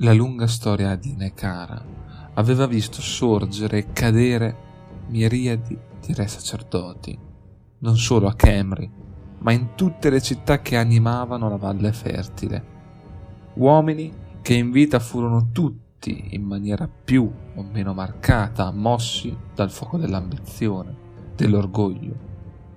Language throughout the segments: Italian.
La lunga storia di Nekara aveva visto sorgere e cadere miriadi di re sacerdoti, non solo a Kemri, ma in tutte le città che animavano la valle fertile. Uomini che in vita furono tutti, in maniera più o meno marcata, mossi dal fuoco dell'ambizione, dell'orgoglio,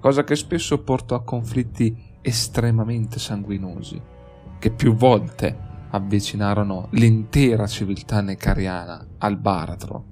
cosa che spesso portò a conflitti estremamente sanguinosi, che più volte avvicinarono l'intera civiltà necariana al baratro.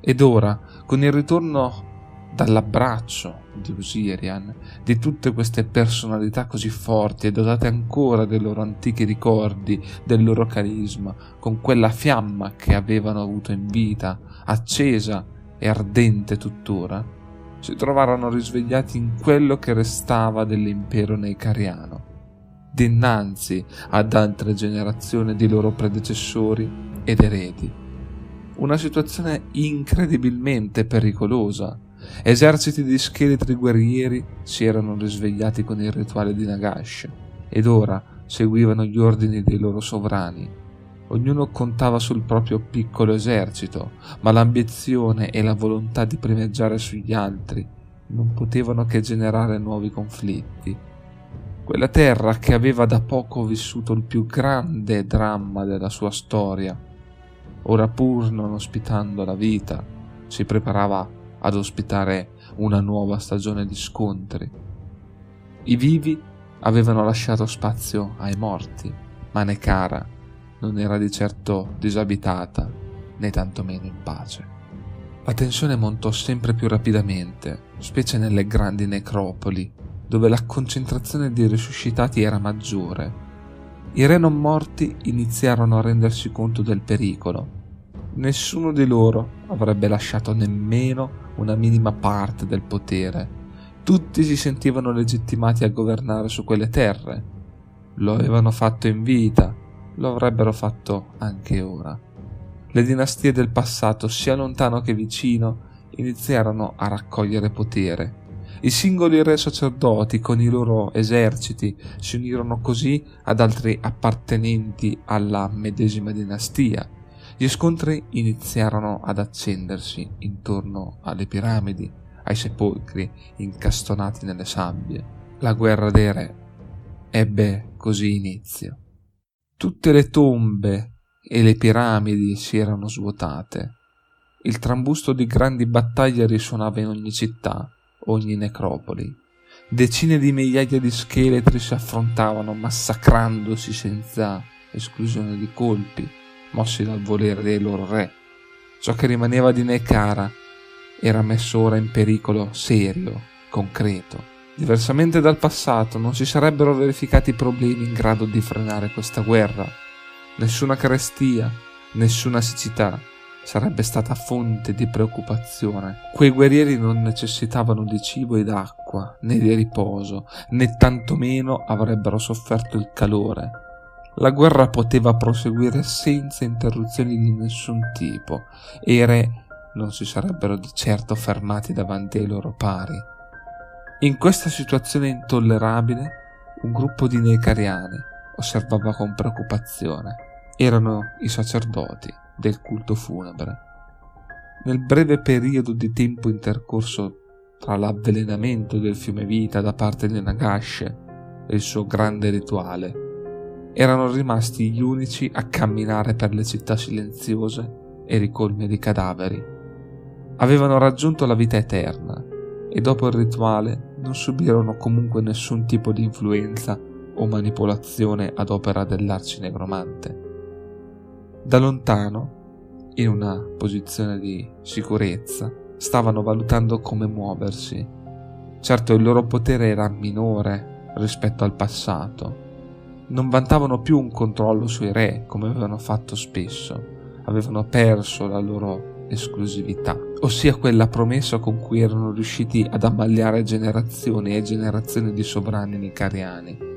Ed ora, con il ritorno dall'abbraccio di Osirian, di tutte queste personalità così forti e dotate ancora dei loro antichi ricordi, del loro carisma, con quella fiamma che avevano avuto in vita, accesa e ardente tuttora, si trovarono risvegliati in quello che restava dell'impero neicariano dinanzi ad altre generazioni di loro predecessori ed eredi. Una situazione incredibilmente pericolosa. Eserciti di scheletri guerrieri si erano risvegliati con il rituale di Nagash ed ora seguivano gli ordini dei loro sovrani. Ognuno contava sul proprio piccolo esercito, ma l'ambizione e la volontà di primeggiare sugli altri non potevano che generare nuovi conflitti quella terra che aveva da poco vissuto il più grande dramma della sua storia, ora pur non ospitando la vita, si preparava ad ospitare una nuova stagione di scontri. I vivi avevano lasciato spazio ai morti, ma Necara non era di certo disabitata né tantomeno in pace. La tensione montò sempre più rapidamente, specie nelle grandi necropoli dove la concentrazione di risuscitati era maggiore. I re non morti iniziarono a rendersi conto del pericolo. Nessuno di loro avrebbe lasciato nemmeno una minima parte del potere. Tutti si sentivano legittimati a governare su quelle terre. Lo avevano fatto in vita, lo avrebbero fatto anche ora. Le dinastie del passato, sia lontano che vicino, iniziarono a raccogliere potere i singoli re sacerdoti con i loro eserciti si unirono così ad altri appartenenti alla medesima dinastia. Gli scontri iniziarono ad accendersi intorno alle piramidi, ai sepolcri incastonati nelle sabbie. La guerra dei re ebbe così inizio. Tutte le tombe e le piramidi si erano svuotate. Il trambusto di grandi battaglie risuonava in ogni città ogni necropoli. Decine di migliaia di scheletri si affrontavano massacrandosi senza esclusione di colpi, mossi dal volere dei loro re. Ciò che rimaneva di Nekara era messo ora in pericolo serio, concreto. Diversamente dal passato non si sarebbero verificati problemi in grado di frenare questa guerra. Nessuna carestia, nessuna siccità, sarebbe stata fonte di preoccupazione. Quei guerrieri non necessitavano di cibo ed acqua, né di riposo, né tantomeno avrebbero sofferto il calore. La guerra poteva proseguire senza interruzioni di nessun tipo e i re non si sarebbero di certo fermati davanti ai loro pari. In questa situazione intollerabile, un gruppo di necariani osservava con preoccupazione. Erano i sacerdoti del culto funebre. Nel breve periodo di tempo intercorso tra l'avvelenamento del fiume vita da parte di Nagash e il suo grande rituale, erano rimasti gli unici a camminare per le città silenziose e ricolme di cadaveri. Avevano raggiunto la vita eterna e dopo il rituale non subirono comunque nessun tipo di influenza o manipolazione ad opera dell'arcinegromante. Da lontano, in una posizione di sicurezza, stavano valutando come muoversi. Certo il loro potere era minore rispetto al passato. Non vantavano più un controllo sui re come avevano fatto spesso. Avevano perso la loro esclusività, ossia quella promessa con cui erano riusciti ad ammagliare generazioni e generazioni di sovrani nicariani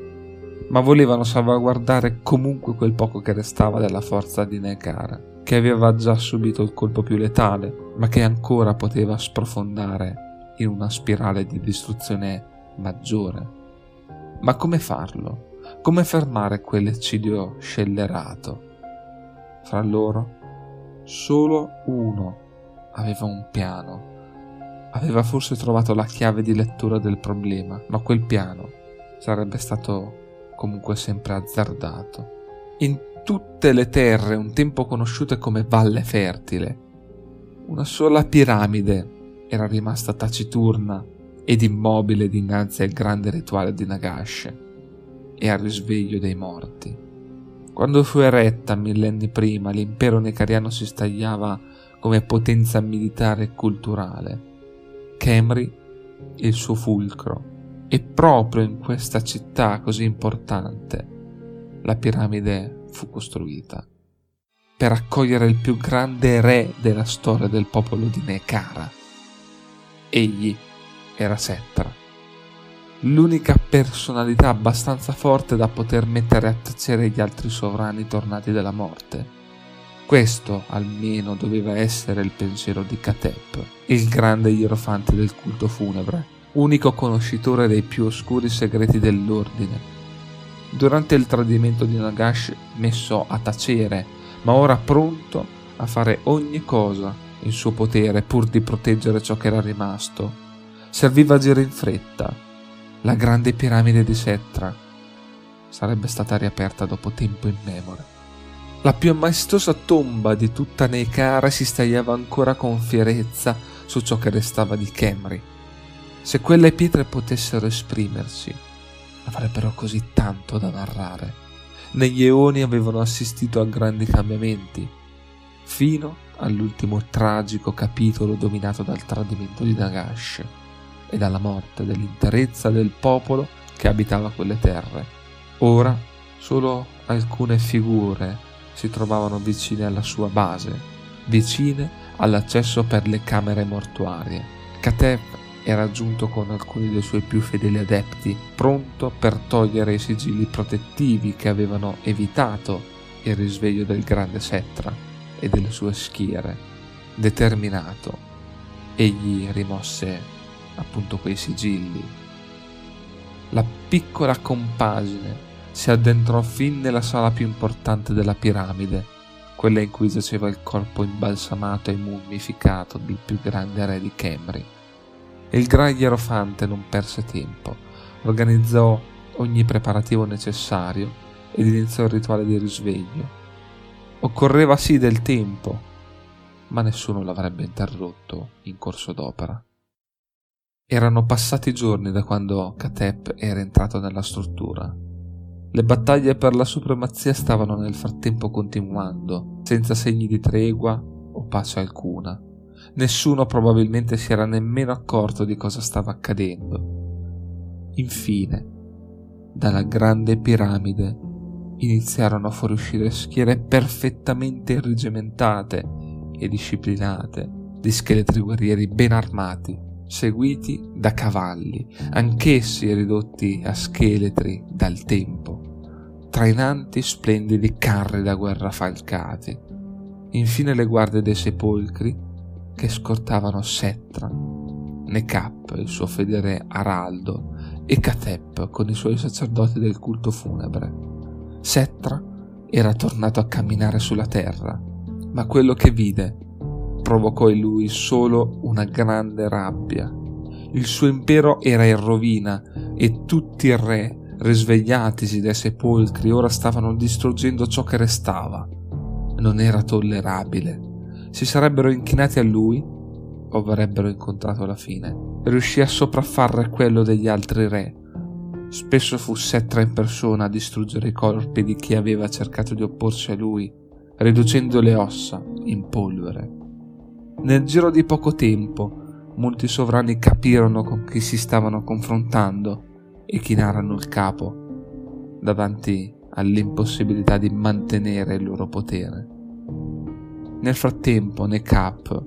ma volevano salvaguardare comunque quel poco che restava della forza di Nekara, che aveva già subito il colpo più letale, ma che ancora poteva sprofondare in una spirale di distruzione maggiore. Ma come farlo? Come fermare quell'eccidio scellerato? fra loro, solo uno aveva un piano. Aveva forse trovato la chiave di lettura del problema, ma quel piano sarebbe stato comunque sempre azzardato. In tutte le terre un tempo conosciute come Valle Fertile, una sola piramide era rimasta taciturna ed immobile dinanzi al grande rituale di Nagash e al risveglio dei morti. Quando fu eretta millenni prima, l'impero necariano si stagliava come potenza militare e culturale. Kemri il suo fulcro e proprio in questa città così importante la piramide fu costruita per accogliere il più grande re della storia del popolo di Nekara. Egli era Settra, l'unica personalità abbastanza forte da poter mettere a tacere gli altri sovrani tornati dalla morte. Questo almeno doveva essere il pensiero di Katep, il grande ierofante del culto funebre, unico conoscitore dei più oscuri segreti dell'ordine. Durante il tradimento di Nagash messo a tacere, ma ora pronto a fare ogni cosa in suo potere pur di proteggere ciò che era rimasto, serviva agire in fretta. La grande piramide di Settra sarebbe stata riaperta dopo tempo immemore. La più maestosa tomba di tutta Neikara si stagliava ancora con fierezza su ciò che restava di Kemri. Se quelle pietre potessero esprimersi, avrebbero così tanto da narrare. Negli eoni avevano assistito a grandi cambiamenti, fino all'ultimo tragico capitolo dominato dal tradimento di Nagash e dalla morte dell'interezza del popolo che abitava quelle terre. Ora solo alcune figure si trovavano vicine alla sua base, vicine all'accesso per le camere mortuarie. Kateb era giunto con alcuni dei suoi più fedeli adepti, pronto per togliere i sigilli protettivi che avevano evitato il risveglio del grande Settra e delle sue schiere. Determinato, egli rimosse appunto quei sigilli. La piccola compagine si addentrò fin nella sala più importante della piramide, quella in cui giaceva il corpo imbalsamato e mummificato del più grande re di Kemri. Il gran ierofante non perse tempo, organizzò ogni preparativo necessario ed iniziò il rituale di risveglio. Occorreva sì del tempo, ma nessuno l'avrebbe interrotto in corso d'opera. Erano passati giorni da quando Katep era entrato nella struttura le battaglie per la supremazia stavano nel frattempo continuando, senza segni di tregua o pace alcuna. Nessuno probabilmente si era nemmeno accorto di cosa stava accadendo. Infine, dalla grande piramide iniziarono a fuoriuscire schiere perfettamente irrigimentate e disciplinate di scheletri guerrieri ben armati, seguiti da cavalli, anch'essi ridotti a scheletri dal tempo, trainanti splendidi carri da guerra falcati, infine le guardie dei sepolcri che scortavano Settra, Nekap, il suo fedele Araldo, e Katep con i suoi sacerdoti del culto funebre. Settra era tornato a camminare sulla terra, ma quello che vide provocò in lui solo una grande rabbia. Il suo impero era in rovina e tutti i re, risvegliatisi dai sepolcri, ora stavano distruggendo ciò che restava. Non era tollerabile. Si sarebbero inchinati a lui o avrebbero incontrato la fine. Riuscì a sopraffare quello degli altri re. Spesso fu Settra in persona a distruggere i corpi di chi aveva cercato di opporsi a lui, riducendo le ossa in polvere. Nel giro di poco tempo, molti sovrani capirono con chi si stavano confrontando e chinarono il capo davanti all'impossibilità di mantenere il loro potere. Nel frattempo, Nekap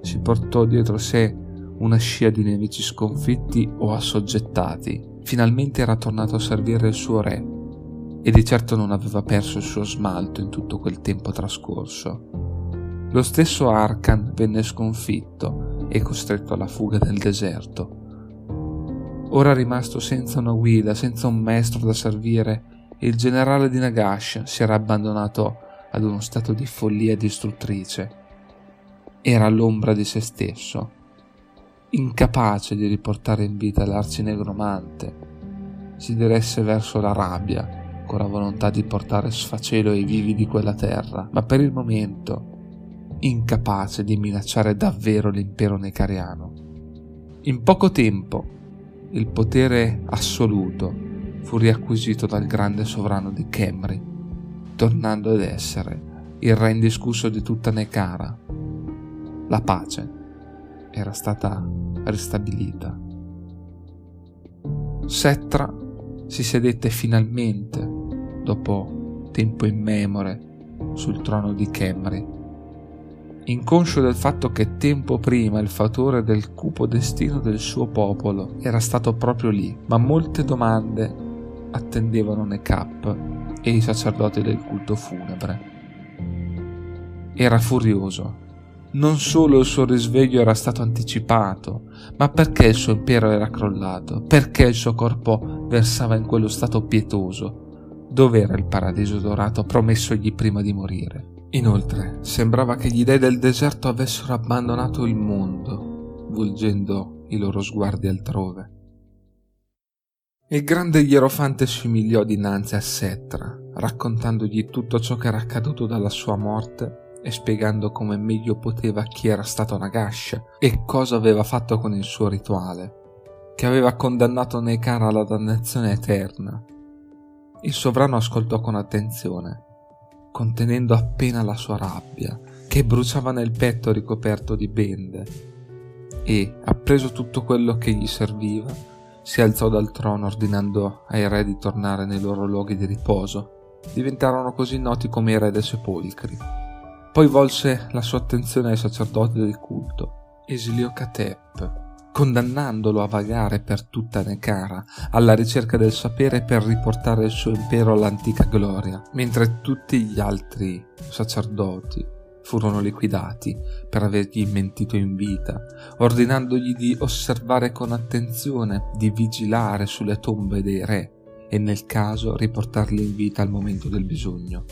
si portò dietro sé una scia di nemici sconfitti o assoggettati. Finalmente era tornato a servire il suo re e di certo non aveva perso il suo smalto in tutto quel tempo trascorso. Lo stesso Arkan venne sconfitto e costretto alla fuga nel deserto. Ora rimasto senza una guida, senza un maestro da servire, il generale di Nagash si era abbandonato ad uno stato di follia distruttrice. Era l'ombra di se stesso, incapace di riportare in vita l'arcinegromante. Si diresse verso la rabbia, con la volontà di portare sfacelo ai vivi di quella terra, ma per il momento incapace di minacciare davvero l'impero necariano. In poco tempo il potere assoluto fu riacquisito dal grande sovrano di Kemri, tornando ad essere il re indiscusso di tutta Nekara. La pace era stata ristabilita. Settra si sedette finalmente, dopo tempo immemore, sul trono di Kemri inconscio del fatto che tempo prima il fautore del cupo destino del suo popolo era stato proprio lì, ma molte domande attendevano Nekap e i sacerdoti del culto funebre. Era furioso. Non solo il suo risveglio era stato anticipato, ma perché il suo impero era crollato, perché il suo corpo versava in quello stato pietoso, dove era il paradiso dorato promessogli prima di morire. Inoltre, sembrava che gli dei del deserto avessero abbandonato il mondo, volgendo i loro sguardi altrove. Il grande Ierofante si umiliò dinanzi a Settra, raccontandogli tutto ciò che era accaduto dalla sua morte e spiegando come meglio poteva chi era stato Nagash e cosa aveva fatto con il suo rituale, che aveva condannato Nekara alla dannazione eterna. Il sovrano ascoltò con attenzione contenendo appena la sua rabbia, che bruciava nel petto ricoperto di bende, e, appreso tutto quello che gli serviva, si alzò dal trono ordinando ai re di tornare nei loro luoghi di riposo. Diventarono così noti come i re dei sepolcri. Poi volse la sua attenzione ai sacerdoti del culto, esiliò Catep, condannandolo a vagare per tutta Nekara alla ricerca del sapere per riportare il suo impero all'antica gloria, mentre tutti gli altri sacerdoti furono liquidati per avergli mentito in vita, ordinandogli di osservare con attenzione, di vigilare sulle tombe dei re e nel caso riportarli in vita al momento del bisogno.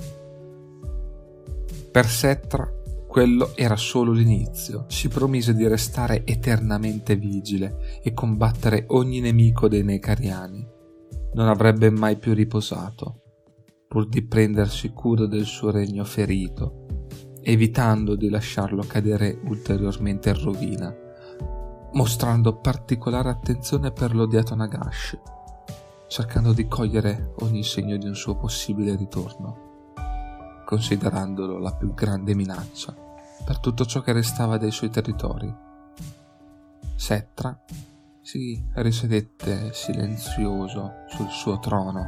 Per Settra quello era solo l'inizio. Si promise di restare eternamente vigile e combattere ogni nemico dei Necariani. Non avrebbe mai più riposato, pur di prendersi cura del suo regno ferito, evitando di lasciarlo cadere ulteriormente in rovina, mostrando particolare attenzione per l'odiato Nagash, cercando di cogliere ogni segno di un suo possibile ritorno considerandolo la più grande minaccia per tutto ciò che restava dei suoi territori. Settra si risedette silenzioso sul suo trono,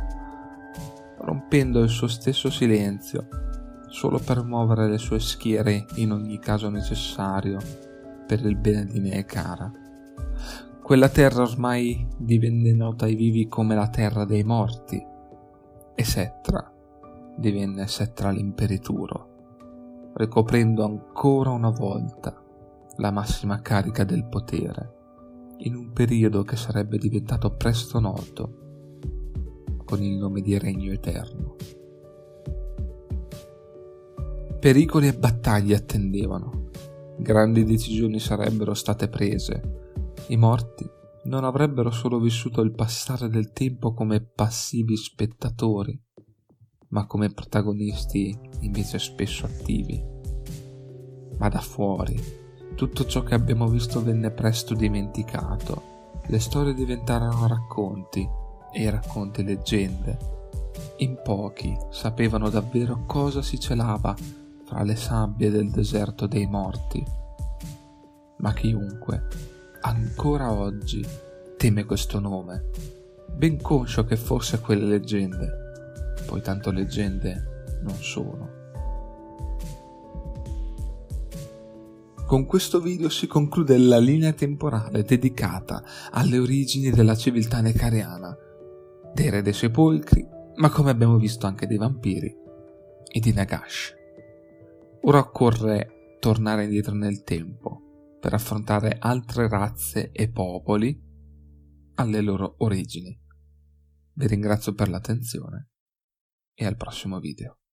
rompendo il suo stesso silenzio solo per muovere le sue schiere in ogni caso necessario per il bene di me e cara. Quella terra ormai divenne nota ai vivi come la terra dei morti e Settra divenne Settra l'imperituro, ricoprendo ancora una volta la massima carica del potere, in un periodo che sarebbe diventato presto noto con il nome di Regno Eterno. Pericoli e battaglie attendevano, grandi decisioni sarebbero state prese, i morti non avrebbero solo vissuto il passare del tempo come passivi spettatori, ma come protagonisti invece spesso attivi. Ma da fuori, tutto ciò che abbiamo visto venne presto dimenticato. Le storie diventarono racconti e i racconti leggende. In pochi sapevano davvero cosa si celava fra le sabbie del deserto dei morti. Ma chiunque, ancora oggi, teme questo nome, ben conscio che fosse quelle leggende poi tanto leggende non sono. Con questo video si conclude la linea temporale dedicata alle origini della civiltà necariana, dei re dei sepolcri, ma come abbiamo visto anche dei vampiri e di Nagash. Ora occorre tornare indietro nel tempo per affrontare altre razze e popoli alle loro origini. Vi ringrazio per l'attenzione e al prossimo video.